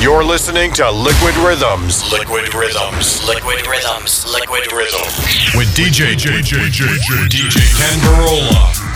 You're listening to Liquid Rhythms. Liquid Rhythms. Liquid Rhythms. Liquid Rhythms. With DJ DJ DJ DJ Kenn Burrola.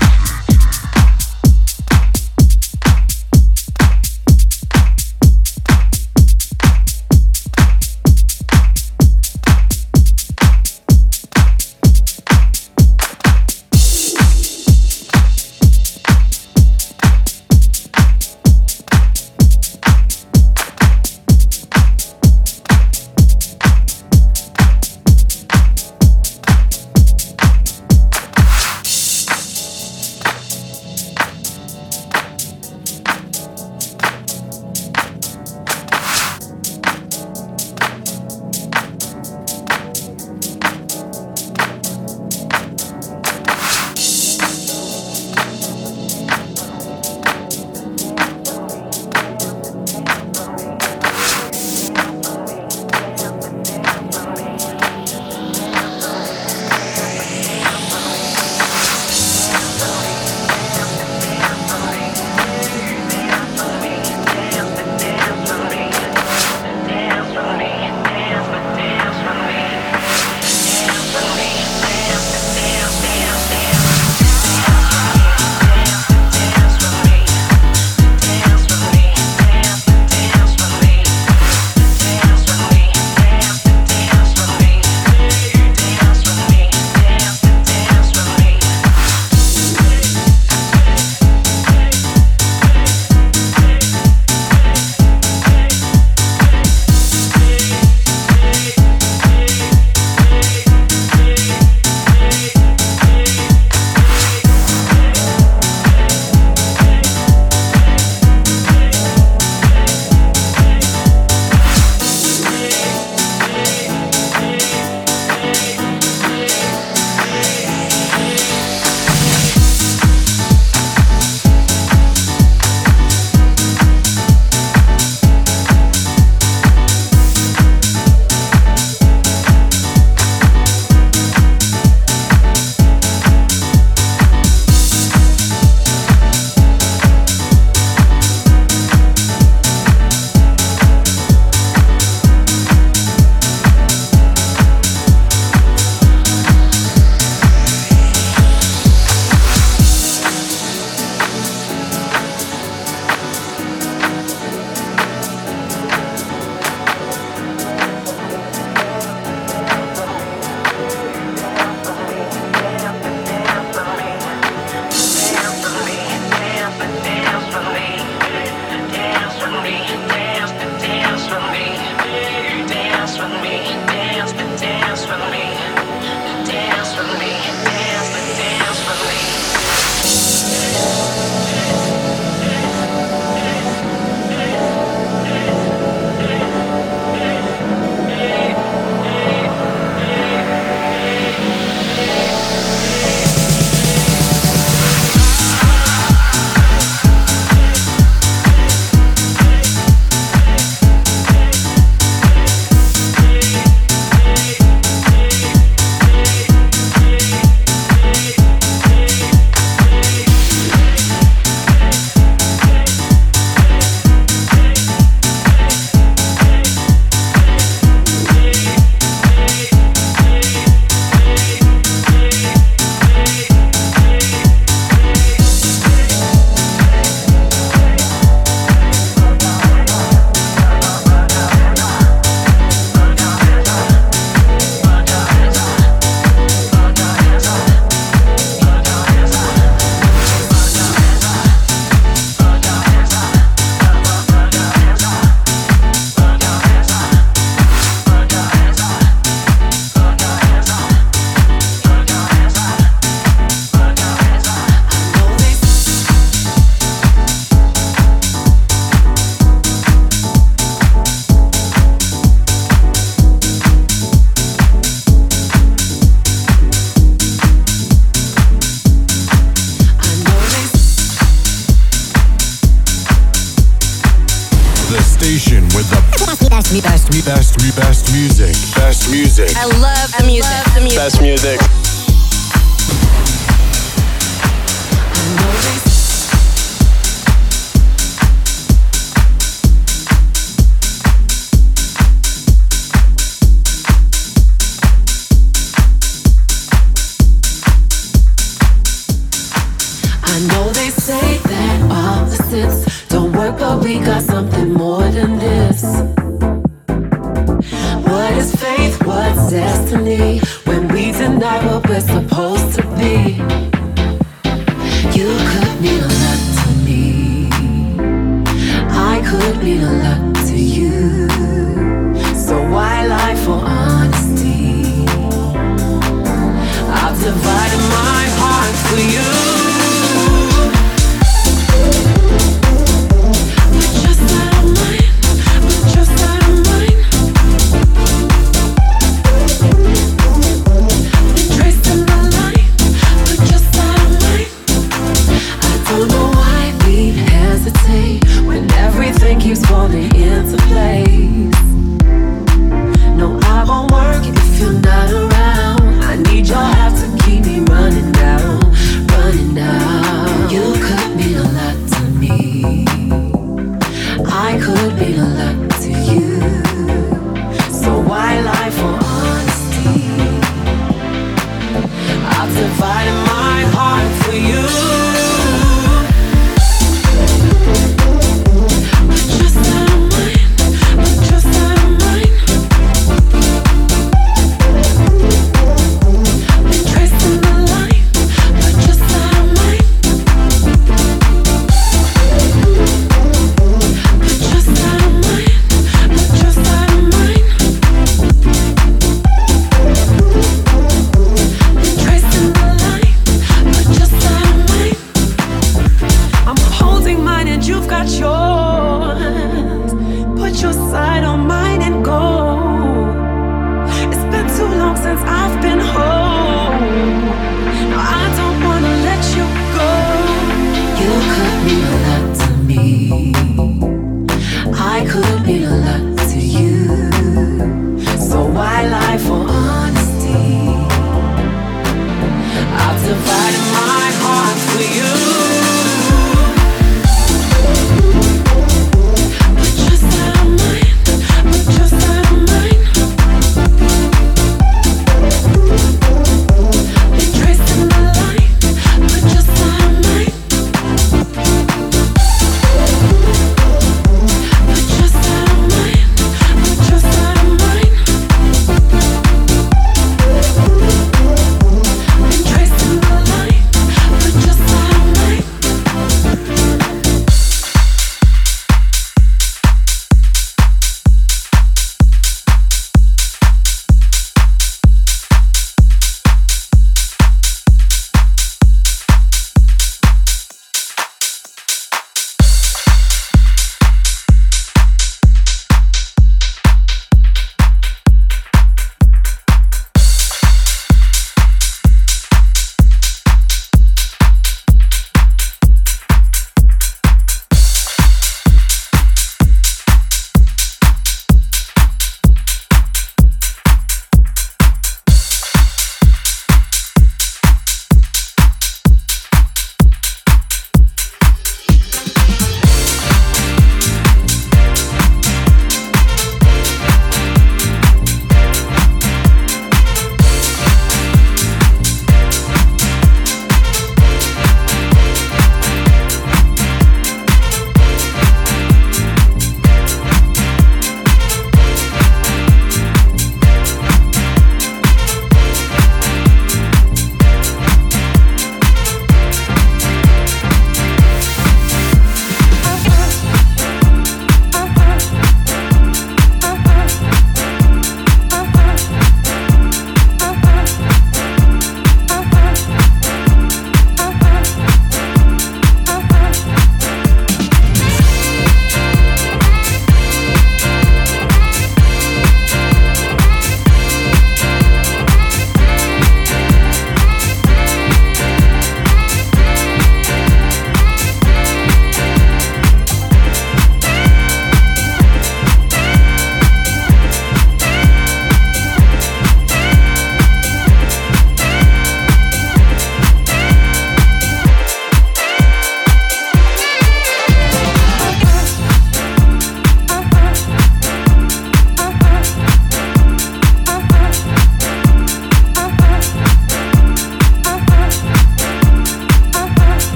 best, me best, me best, me best music, best music. I love the music, the music. Best music.